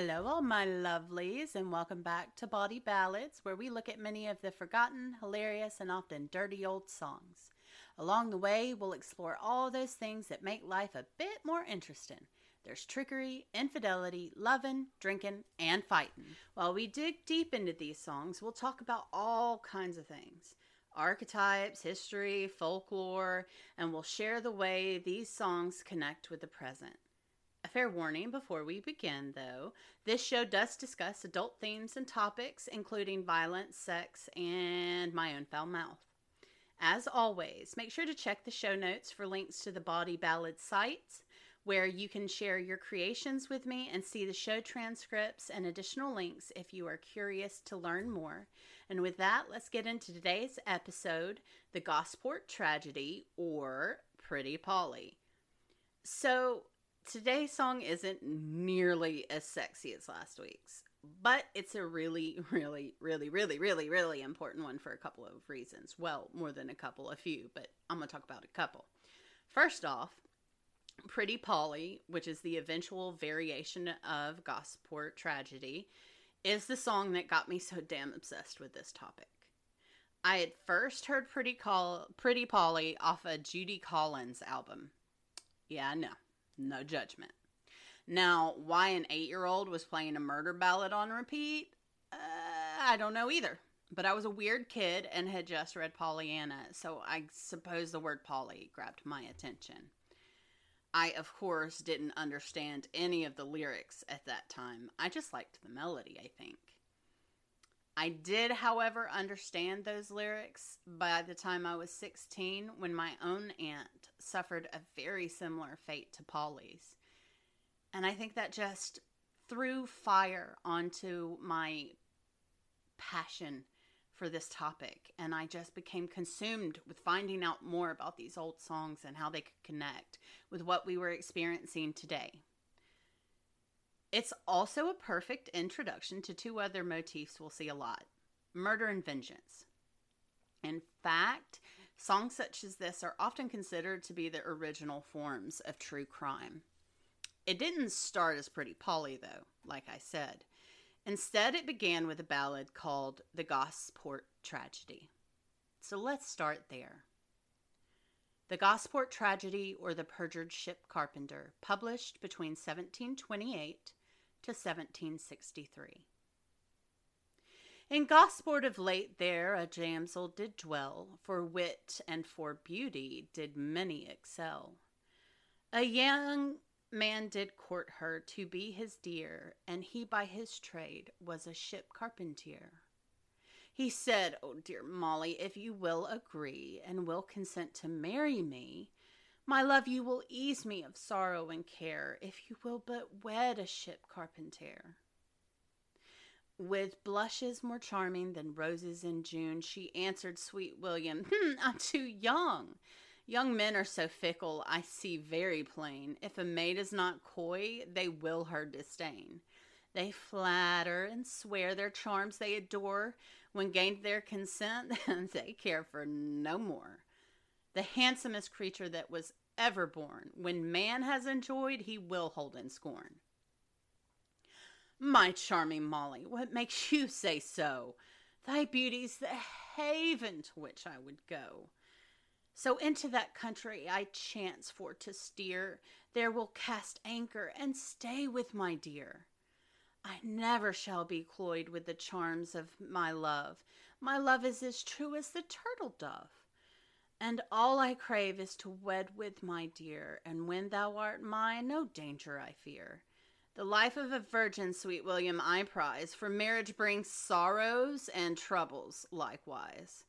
Hello, all my lovelies, and welcome back to Bawdy Ballads, where we look at many of the forgotten, hilarious, and often dirty old songs. Along the way, we'll explore all those things that make life a bit more interesting. There's trickery, infidelity, loving, drinking, and fighting. While we dig deep into these songs, we'll talk about all kinds of things archetypes, history, folklore, and we'll share the way these songs connect with the present. Fair warning before we begin, though this show does discuss adult themes and topics, including violence, sex, and my own foul mouth. As always, make sure to check the show notes for links to the Bawdy Ballad sites, where you can share your creations with me and see the show transcripts and additional links if you are curious to learn more. And with that, let's get into today's episode The Gosport Tragedy or Pretty Polly. So, today's song isn't nearly as sexy as last week's, but it's a really, really, really, really, really, really important one for a couple of reasons. Well, more than a couple, a few, but I'm going to talk about a couple. First off, Pretty Polly, which is the eventual variation of Gosport Tragedy, is the song that got me so damn obsessed with this topic. I had first heard Pretty, Call- Pretty Polly off a Judy Collins album. Yeah, no, no judgment. Now, why an eight year old was playing a murder ballad on repeat, uh, I don't know either. But I was a weird kid and had just read Pollyanna, so I suppose the word Polly grabbed my attention. I, of course, didn't understand any of the lyrics at that time. I just liked the melody, I think. I did, however, understand those lyrics by the time I was 16 when my own aunt suffered a very similar fate to Polly's. And I think that just threw fire onto my passion for this topic. And I just became consumed with finding out more about these old songs and how they could connect with what we were experiencing today. It's also a perfect introduction to two other motifs we'll see a lot murder and vengeance. In fact, songs such as this are often considered to be the original forms of true crime. It didn't start as Pretty Polly, though, like I said. Instead, it began with a ballad called The Gosport Tragedy. So let's start there. The Gosport Tragedy or The Perjured Ship Carpenter, published between 1728 to 1763. In Gosport of late there a damsel did dwell, for wit and for beauty did many excel. A young man did court her to be his dear, and he by his trade was a ship carpentier. He said, Oh, dear Molly, if you will agree and will consent to marry me, my love, you will ease me of sorrow and care, if you will but wed a ship carpenter. With blushes more charming than roses in June, she answered sweet William, hm, I'm too young. Young men are so fickle, I see very plain. If a maid is not coy, they will her disdain. They flatter and swear their charms they adore. When gained their consent, they care for no more. The handsomest creature that was ever born, when man has enjoyed, he will hold in scorn. My charming Molly, what makes you say so? Thy beauty's the haven to which I would go. So into that country I chance for to steer, there will cast anchor and stay with my dear. I never shall be cloyed with the charms of my love. My love is as true as the turtle dove. And all I crave is to wed with my dear, and when thou art mine, no danger I fear. The life of a virgin, sweet William, I prize, for marriage brings sorrows and troubles likewise.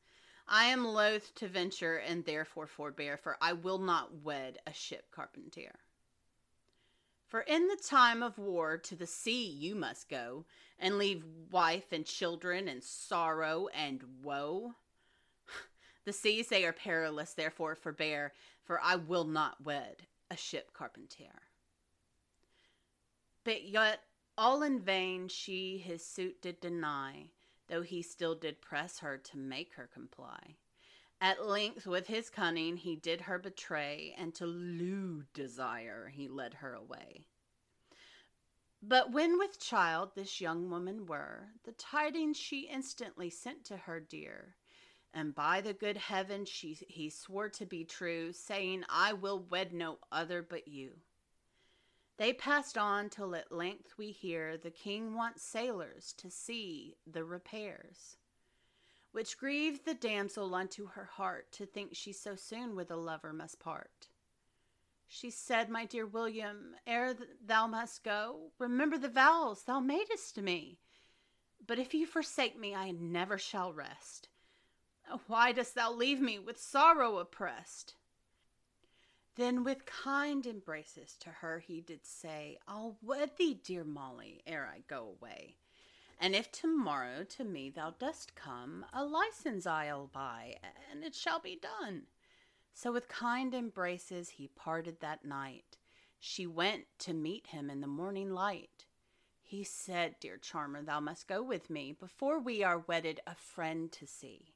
I am loath to venture and therefore forbear, for I will not wed a ship carpenter. For in the time of war to the sea you must go, and leave wife and children and sorrow and woe. The seas they are perilous, therefore forbear, for I will not wed a ship carpenter. But yet all in vain she his suit did deny, though he still did press her to make her comply. At length with his cunning he did her betray, and to lewd desire he led her away. But when with child this young woman were, the tidings she instantly sent to her dear. And by the good heaven she he swore to be true, saying, I will wed no other but you. They passed on till at length we hear the king wants sailors to see the repairs, which grieved the damsel unto her heart to think she so soon with a lover must part. She said, My dear William, ere thou must go, remember the vows thou madest to me. But if you forsake me, I never shall rest. Why dost thou leave me with sorrow oppressed? Then with kind embraces to her he did say, I'll wed thee, dear Molly, ere I go away. And if tomorrow to me thou dost come, a license I'll buy, and it shall be done. So with kind embraces he parted that night. She went to meet him in the morning light. He said, Dear charmer, thou must go with me, before we are wedded, a friend to see.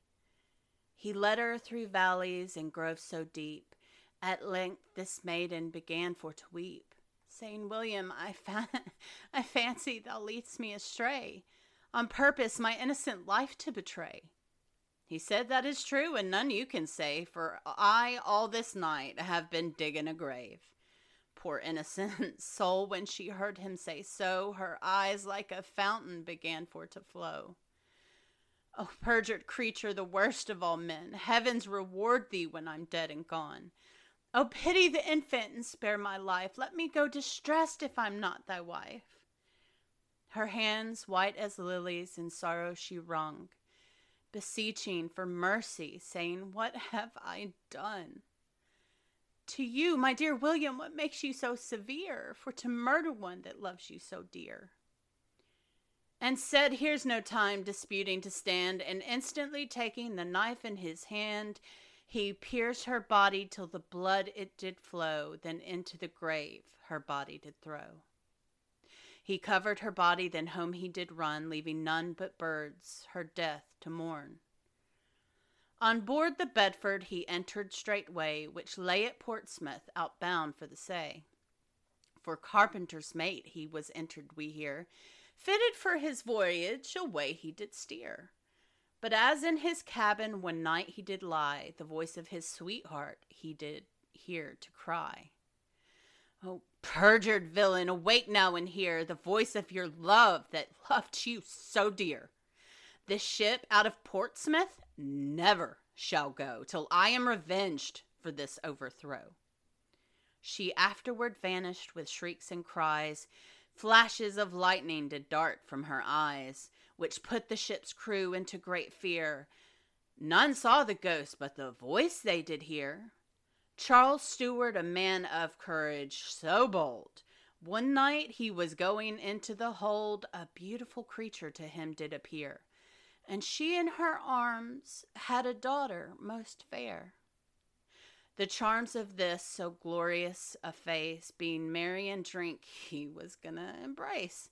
He led her through valleys and groves so deep. At length this maiden began for to weep, saying, William, I, fa- I fancy thou leadst me astray, on purpose my innocent life to betray. He said, That is true, and none you can say, for I all this night have been digging a grave. Poor innocent soul, when she heard him say so, her eyes like a fountain began for to flow. O perjured creature, the worst of all men, heavens reward thee when I'm dead and gone. O pity the infant and spare my life. Let me go distressed if I'm not thy wife. Her hands, white as lilies, in sorrow she wrung beseeching for mercy, saying, What have I done? To you, my dear William, what makes you so severe for to murder one that loves you so dear? And said, Here's no time disputing to stand, and instantly taking the knife in his hand, he pierced her body till the blood it did flow, then into the grave her body did throw. He covered her body, then home he did run, leaving none but birds her death to mourn. On board the Bedford he entered straightway, which lay at Portsmouth, outbound for the say. For carpenter's mate he was entered, we hear, fitted for his voyage, away he did steer. But as in his cabin one night he did lie, the voice of his sweetheart he did hear to cry. Oh, perjured villain, awake now and hear the voice of your love that loved you so dear. This ship out of Portsmouth never shall go till I am revenged for this overthrow. She afterward vanished with shrieks and cries. Flashes of lightning did dart from her eyes, which put the ship's crew into great fear. None saw the ghost, but the voice they did hear. Charles Stewart, a man of courage, so bold. One night he was going into the hold, a beautiful creature to him did appear, and she in her arms had a daughter most fair. The charms of this so glorious a face, being merry and drink, he was gonna embrace.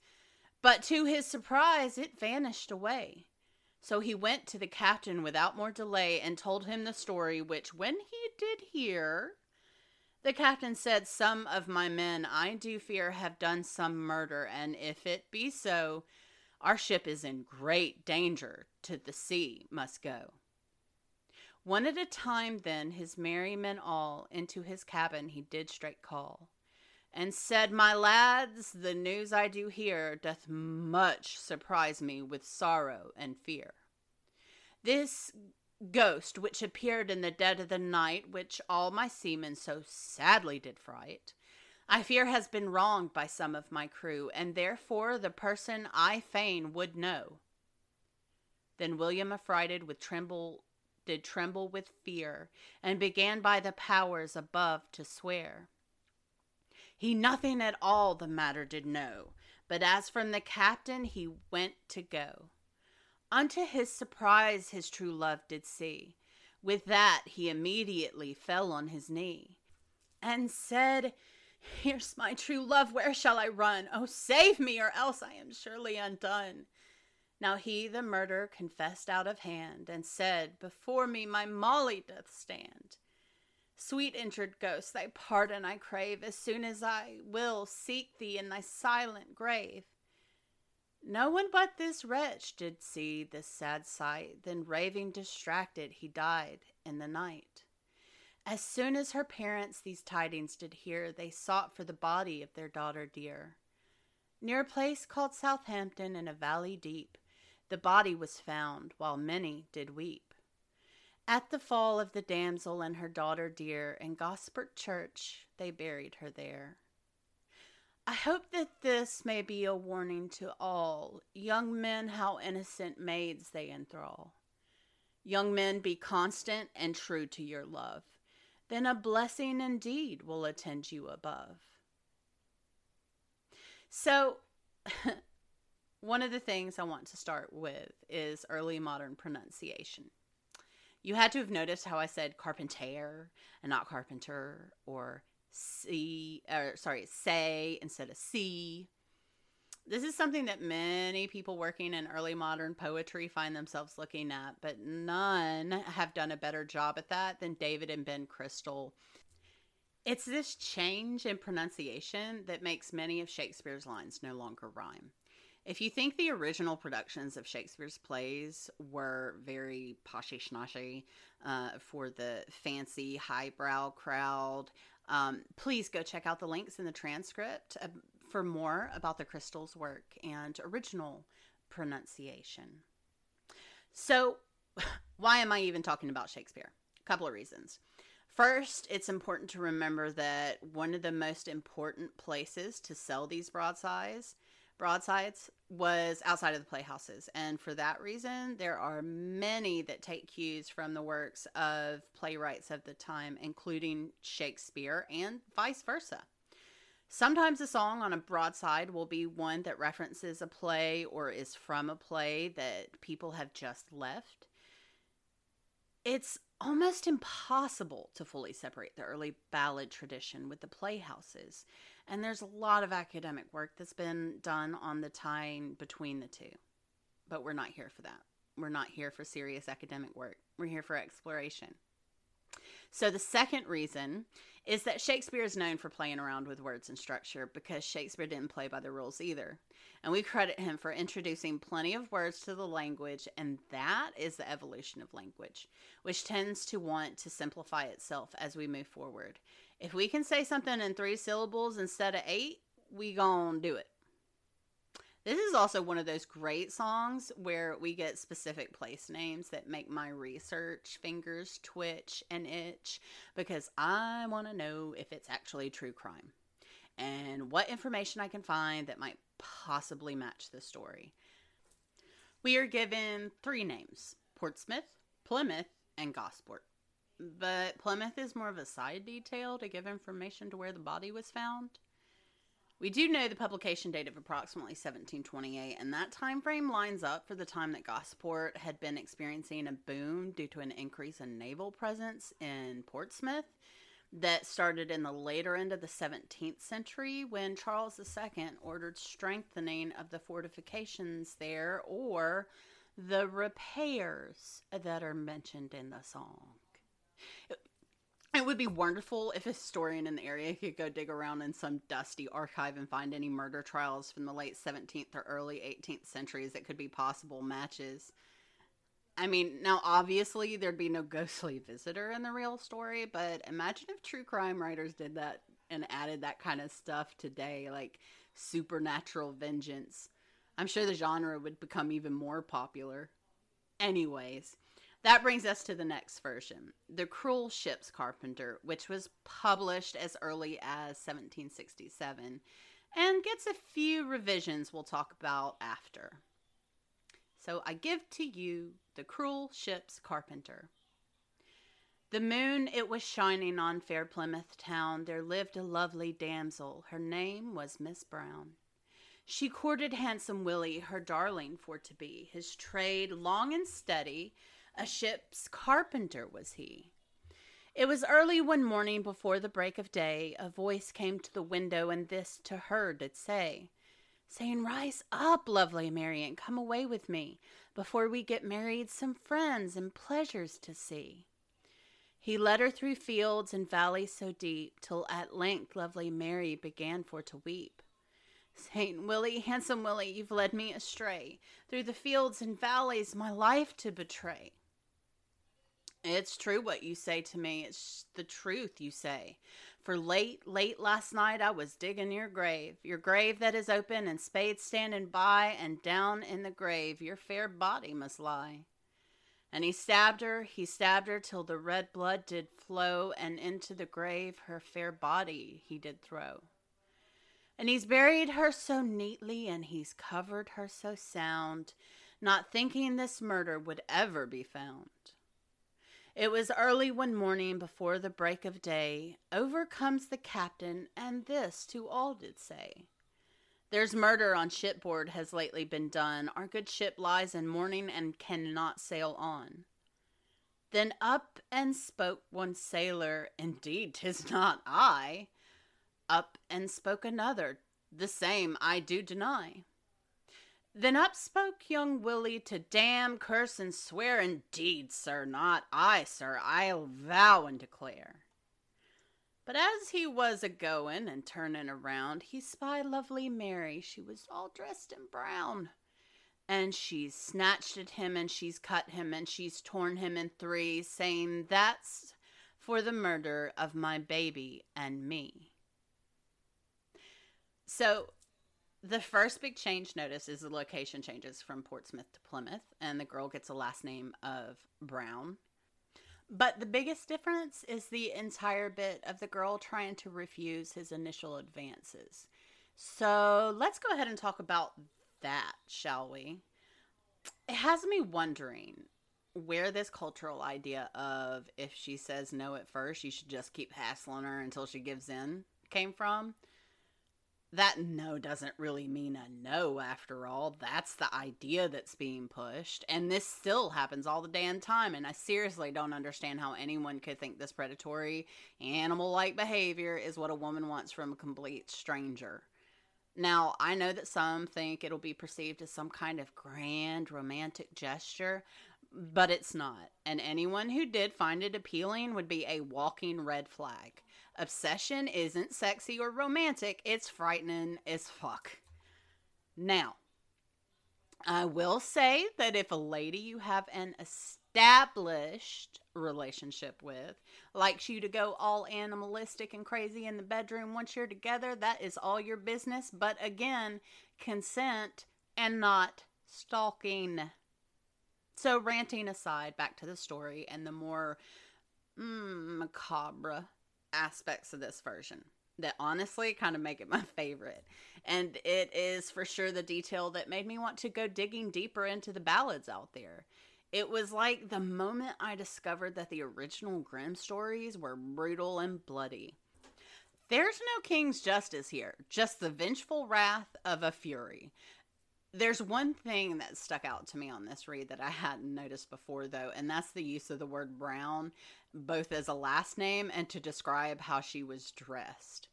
But to his surprise, it vanished away. So he went to the captain without more delay and told him the story, which when he did hear, the captain said, Some of my men I do fear have done some murder, and if it be so, our ship is in great danger, to the sea must go. One at a time, then, his merry men all into his cabin he did straight call, and said, My lads, the news I do hear doth much surprise me with sorrow and fear. This ghost which appeared in the dead of the night, which all my seamen so sadly did fright, I fear has been wronged by some of my crew, and therefore the person I fain would know. Then William affrighted with tremble did tremble with fear, and began by the powers above to swear. He nothing at all the matter did know, but as from the captain he went to go. Unto his surprise his true love did see. With that he immediately fell on his knee, and said, Here's my true love, where shall I run? Oh, save me, or else I am surely undone. Now he the murder confessed out of hand, and said, Before me my Molly doth stand. Sweet injured ghost, thy pardon I crave, as soon as I will seek thee in thy silent grave. No one but this wretch did see this sad sight, then raving distracted he died in the night. As soon as her parents these tidings did hear, they sought for the body of their daughter dear. Near a place called Southampton in a valley deep, the body was found, while many did weep. At the fall of the damsel and her daughter dear, in Gosport Church they buried her there. I hope that this may be a warning to all young men how innocent maids they enthrall. Young men, be constant and true to your love, then a blessing indeed will attend you above. So, one of the things I want to start with is early modern pronunciation. You had to have noticed how I said carpenter and not carpenter, or see, or sorry, say instead of see. This is something that many people working in early modern poetry find themselves looking at, but none have done a better job at that than David and Ben Crystal. It's this change in pronunciation that makes many of Shakespeare's lines no longer rhyme. If you think the original productions of Shakespeare's plays were very poshy schnoshy uh, for the fancy highbrow crowd, um, please go check out the links in the transcript uh, for more about the Crystal's work and original pronunciation. So, why am I even talking about Shakespeare? A couple of reasons. First, it's important to remember that one of the most important places to sell these broadsides broadsides was outside of the playhouses. And for that reason, there are many that take cues from the works of playwrights of the time, including Shakespeare and vice versa. Sometimes a song on a broadside will be one that references a play or is from a play that people have just left. It's almost impossible to fully separate the early ballad tradition with the playhouses and there's a lot of academic work that's been done on the tying between the two. But we're not here for that. We're not here for serious academic work. We're here for exploration. So, the second reason is that Shakespeare is known for playing around with words and structure because Shakespeare didn't play by the rules either. And we credit him for introducing plenty of words to the language, and that is the evolution of language, which tends to want to simplify itself as we move forward. If we can say something in three syllables instead of eight, we gonna do it. This is also one of those great songs where we get specific place names that make my research fingers twitch and itch because I want to know if it's actually true crime and what information I can find that might possibly match the story. We are given three names Portsmouth, Plymouth, and Gosport but Plymouth is more of a side detail to give information to where the body was found. We do know the publication date of approximately 1728, and that time frame lines up for the time that Gosport had been experiencing a boom due to an increase in naval presence in Portsmouth that started in the later end of the 17th century when Charles II ordered strengthening of the fortifications there or the repairs that are mentioned in the song. It would be wonderful if a historian in the area could go dig around in some dusty archive and find any murder trials from the late 17th or early 18th centuries that could be possible matches. I mean, now obviously there'd be no ghostly visitor in the real story, but imagine if true crime writers did that and added that kind of stuff today, like supernatural vengeance. I'm sure the genre would become even more popular. Anyways, that brings us to the next version, The Cruel Ship's Carpenter, which was published as early as 1767 and gets a few revisions we'll talk about after. So I give to you The Cruel Ship's Carpenter. The moon it was shining on fair Plymouth town. There lived a lovely damsel. Her name was Miss Brown. She courted handsome Willie, her darling for to be. His trade long and steady, a ship's carpenter was he. It was early one morning before the break of day, a voice came to the window, and this to her did say, saying, Rise up, lovely Marian, come away with me, before we get married, some friends and pleasures to see. He led her through fields and valleys so deep, till at length lovely Mary began for to weep. Saint Willie, handsome Willie, you've led me astray, through the fields and valleys my life to betray. It's true what you say to me, it's the truth you say. For late, late last night I was digging your grave, your grave that is open and spades standing by, and down in the grave your fair body must lie. And he stabbed her, he stabbed her till the red blood did flow, and into the grave her fair body he did throw. And he's buried her so neatly, and he's covered her so sound, not thinking this murder would ever be found. It was early one morning before the break of day, over comes the captain, and this to all did say. There's murder on shipboard has lately been done. Our good ship lies in mourning and cannot sail on. Then up and spoke one sailor, Indeed, 'tis not I. Up and spoke another, The same I do deny. Then up spoke young Willie to damn, curse, and swear, Indeed, sir, not I, sir, I'll vow and declare. But as he was a goin' and turnin' around, he spied lovely Mary. She was all dressed in brown. And she's snatched at him and she's cut him and she's torn him in three, saying, That's for the murder of my baby and me. So the first big change notice is the location changes from Portsmouth to Plymouth, and the girl gets a last name of Brown. But the biggest difference is the entire bit of the girl trying to refuse his initial advances. So let's go ahead and talk about that, shall we? It has me wondering where this cultural idea of if she says no at first, you should just keep hassling her until she gives in came from that no doesn't really mean a no after all. That's the idea that's being pushed. And this still happens all the damn time. And I seriously don't understand how anyone could think this predatory, animal like behavior is what a woman wants from a complete stranger. Now, I know that some think it'll be perceived as some kind of grand romantic gesture, but it's not. And anyone who did find it appealing would be a walking red flag. Obsession isn't sexy or romantic, it's frightening as fuck. Now, I will say that if a lady you have an established relationship with likes you to go all animalistic and crazy in the bedroom once you're together, that is all your business. But again, consent and not stalking. So, ranting aside, back to the story and the more mm, macabre aspects of this version that honestly kind of make it my favorite. And it is for sure the detail that made me want to go digging deeper into the ballads out there. It was like the moment I discovered that the original Grimm stories were brutal and bloody. There's no king's justice here, just the vengeful wrath of a fury. There's one thing that stuck out to me on this read that I hadn't noticed before, though, and that's the use of the word brown, both as a last name and to describe how she was dressed.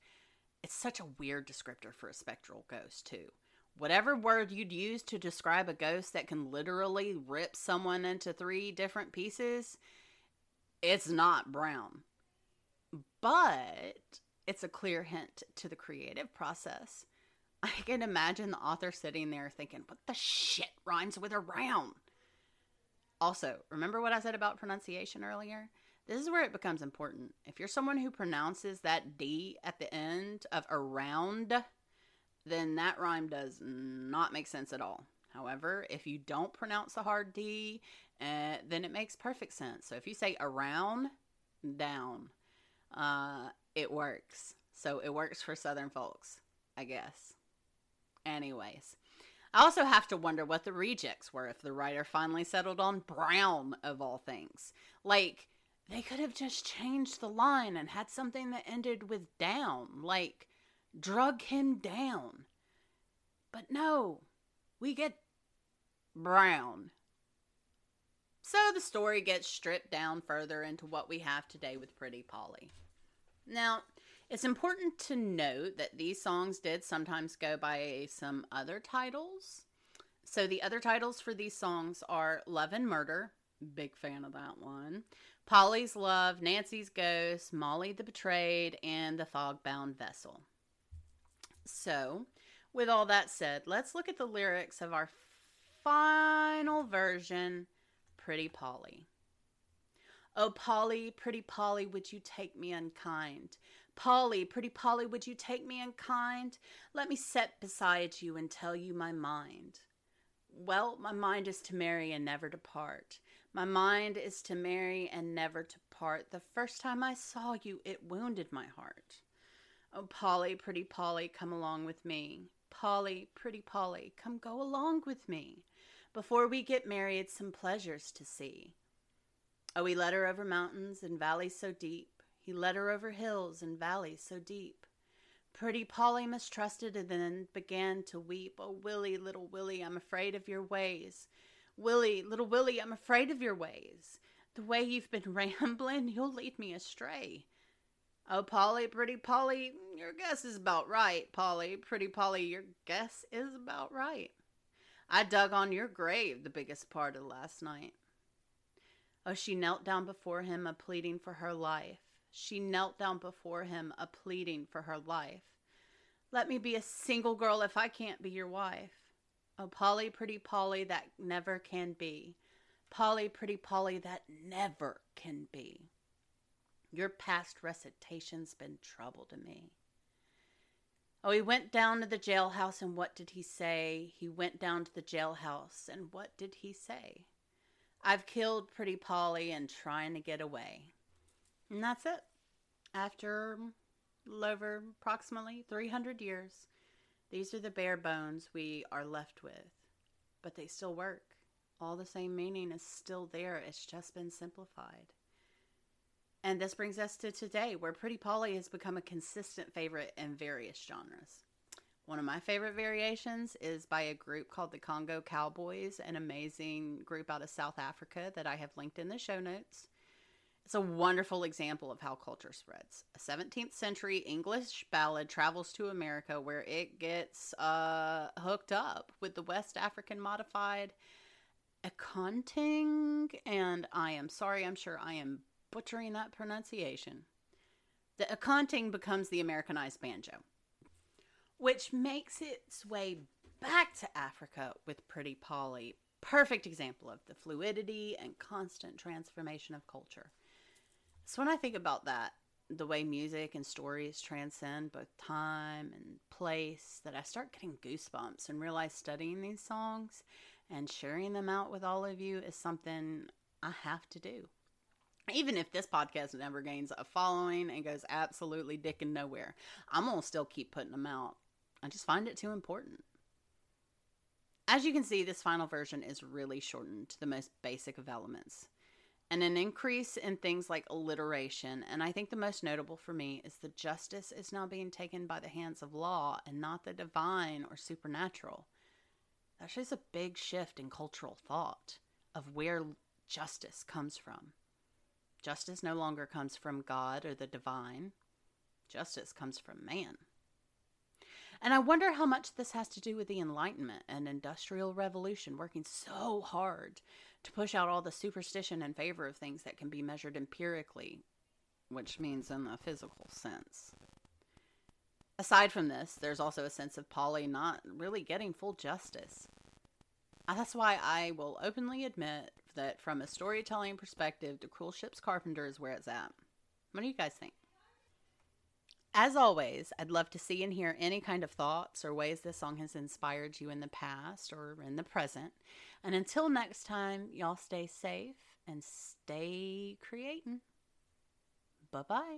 It's such a weird descriptor for a spectral ghost, too. Whatever word you'd use to describe a ghost that can literally rip someone into three different pieces, it's not brown. But it's a clear hint to the creative process I can imagine the author sitting there thinking, what the shit rhymes with around? Also, remember what I said about pronunciation earlier? This is where it becomes important. If you're someone who pronounces that D at the end of around, then that rhyme does not make sense at all. However, if you don't pronounce the hard D, uh, then it makes perfect sense. So if you say around, down, uh, it works. So it works for Southern folks, I guess. Anyways, I also have to wonder what the rejects were if the writer finally settled on Brown of all things. Like, they could have just changed the line and had something that ended with down, like, drug him down. But no, we get Brown. So the story gets stripped down further into what we have today with Pretty Polly. Now, it's important to note that these songs did sometimes go by some other titles. So the other titles for these songs are Love and Murder, big fan of that one. Polly's love, Nancy's ghost, Molly the betrayed, and the fog bound vessel. So, with all that said, let's look at the lyrics of our final version, Pretty Polly. Oh, Polly, pretty Polly, would you take me unkind? Polly, pretty Polly, would you take me in kind? Let me sit beside you and tell you my mind. Well, my mind is to marry and never to part. My mind is to marry and never to part. The first time I saw you, it wounded my heart. Oh, Polly, pretty Polly, come along with me. Polly, pretty Polly, come go along with me. Before we get married, some pleasures to see. Oh, he led her over mountains and valleys so deep. He led her over hills and valleys so deep. Pretty Polly mistrusted and then began to weep. Oh, Willie, little Willie, I'm afraid of your ways. Willie, little Willie, I'm afraid of your ways. The way you've been rambling, you'll lead me astray. Oh, Polly, pretty Polly, your guess is about right. Polly, pretty Polly, your guess is about right. I dug on your grave the biggest part of last night. Oh, she knelt down before him, a pleading for her life. She knelt down before him, a pleading for her life. Let me be a single girl if I can't be your wife. Oh, Polly, pretty Polly, that never can be. Polly, pretty Polly, that never can be. Your past recitation's been trouble to me. Oh, he went down to the jailhouse, and what did he say? He went down to the jailhouse, and what did he say? I've killed Pretty Polly and trying to get away. And that's it. After over approximately 300 years, these are the bare bones we are left with. But they still work. All the same meaning is still there, it's just been simplified. And this brings us to today, where Pretty Polly has become a consistent favorite in various genres. One of my favorite variations is by a group called the Congo Cowboys, an amazing group out of South Africa that I have linked in the show notes. It's a wonderful example of how culture spreads. A 17th century English ballad travels to America where it gets uh, hooked up with the West African modified Akonting, and I am sorry, I'm sure I am butchering that pronunciation. The Akonting becomes the Americanized banjo, which makes its way back to Africa with Pretty Polly. Perfect example of the fluidity and constant transformation of culture. So when I think about that, the way music and stories transcend both time and place, that I start getting goosebumps and realize studying these songs and sharing them out with all of you is something I have to do even if this podcast never gains a following and goes absolutely dick and nowhere, I'm gonna still keep putting them out. I just find it too important. As you can see, this final version is really shortened to the most basic of elements. And an increase in things like alliteration, and I think the most notable for me is the justice is now being taken by the hands of law and not the divine or supernatural. That shows a big shift in cultural thought of where justice comes from. Justice no longer comes from God or the divine, justice comes from man. And I wonder how much this has to do with the Enlightenment and Industrial Revolution working so hard to push out all the superstition in favor of things that can be measured empirically, which means in the physical sense. Aside from this, there's also a sense of Polly not really getting full justice. Uh, that's why I will openly admit that from a storytelling perspective, the Cruel Ship's Carpenter is where it's at. What do you guys think? As always, I'd love to see and hear any kind of thoughts or ways this song has inspired you in the past or in the present. And until next time, y'all stay safe and stay creating. Bye bye.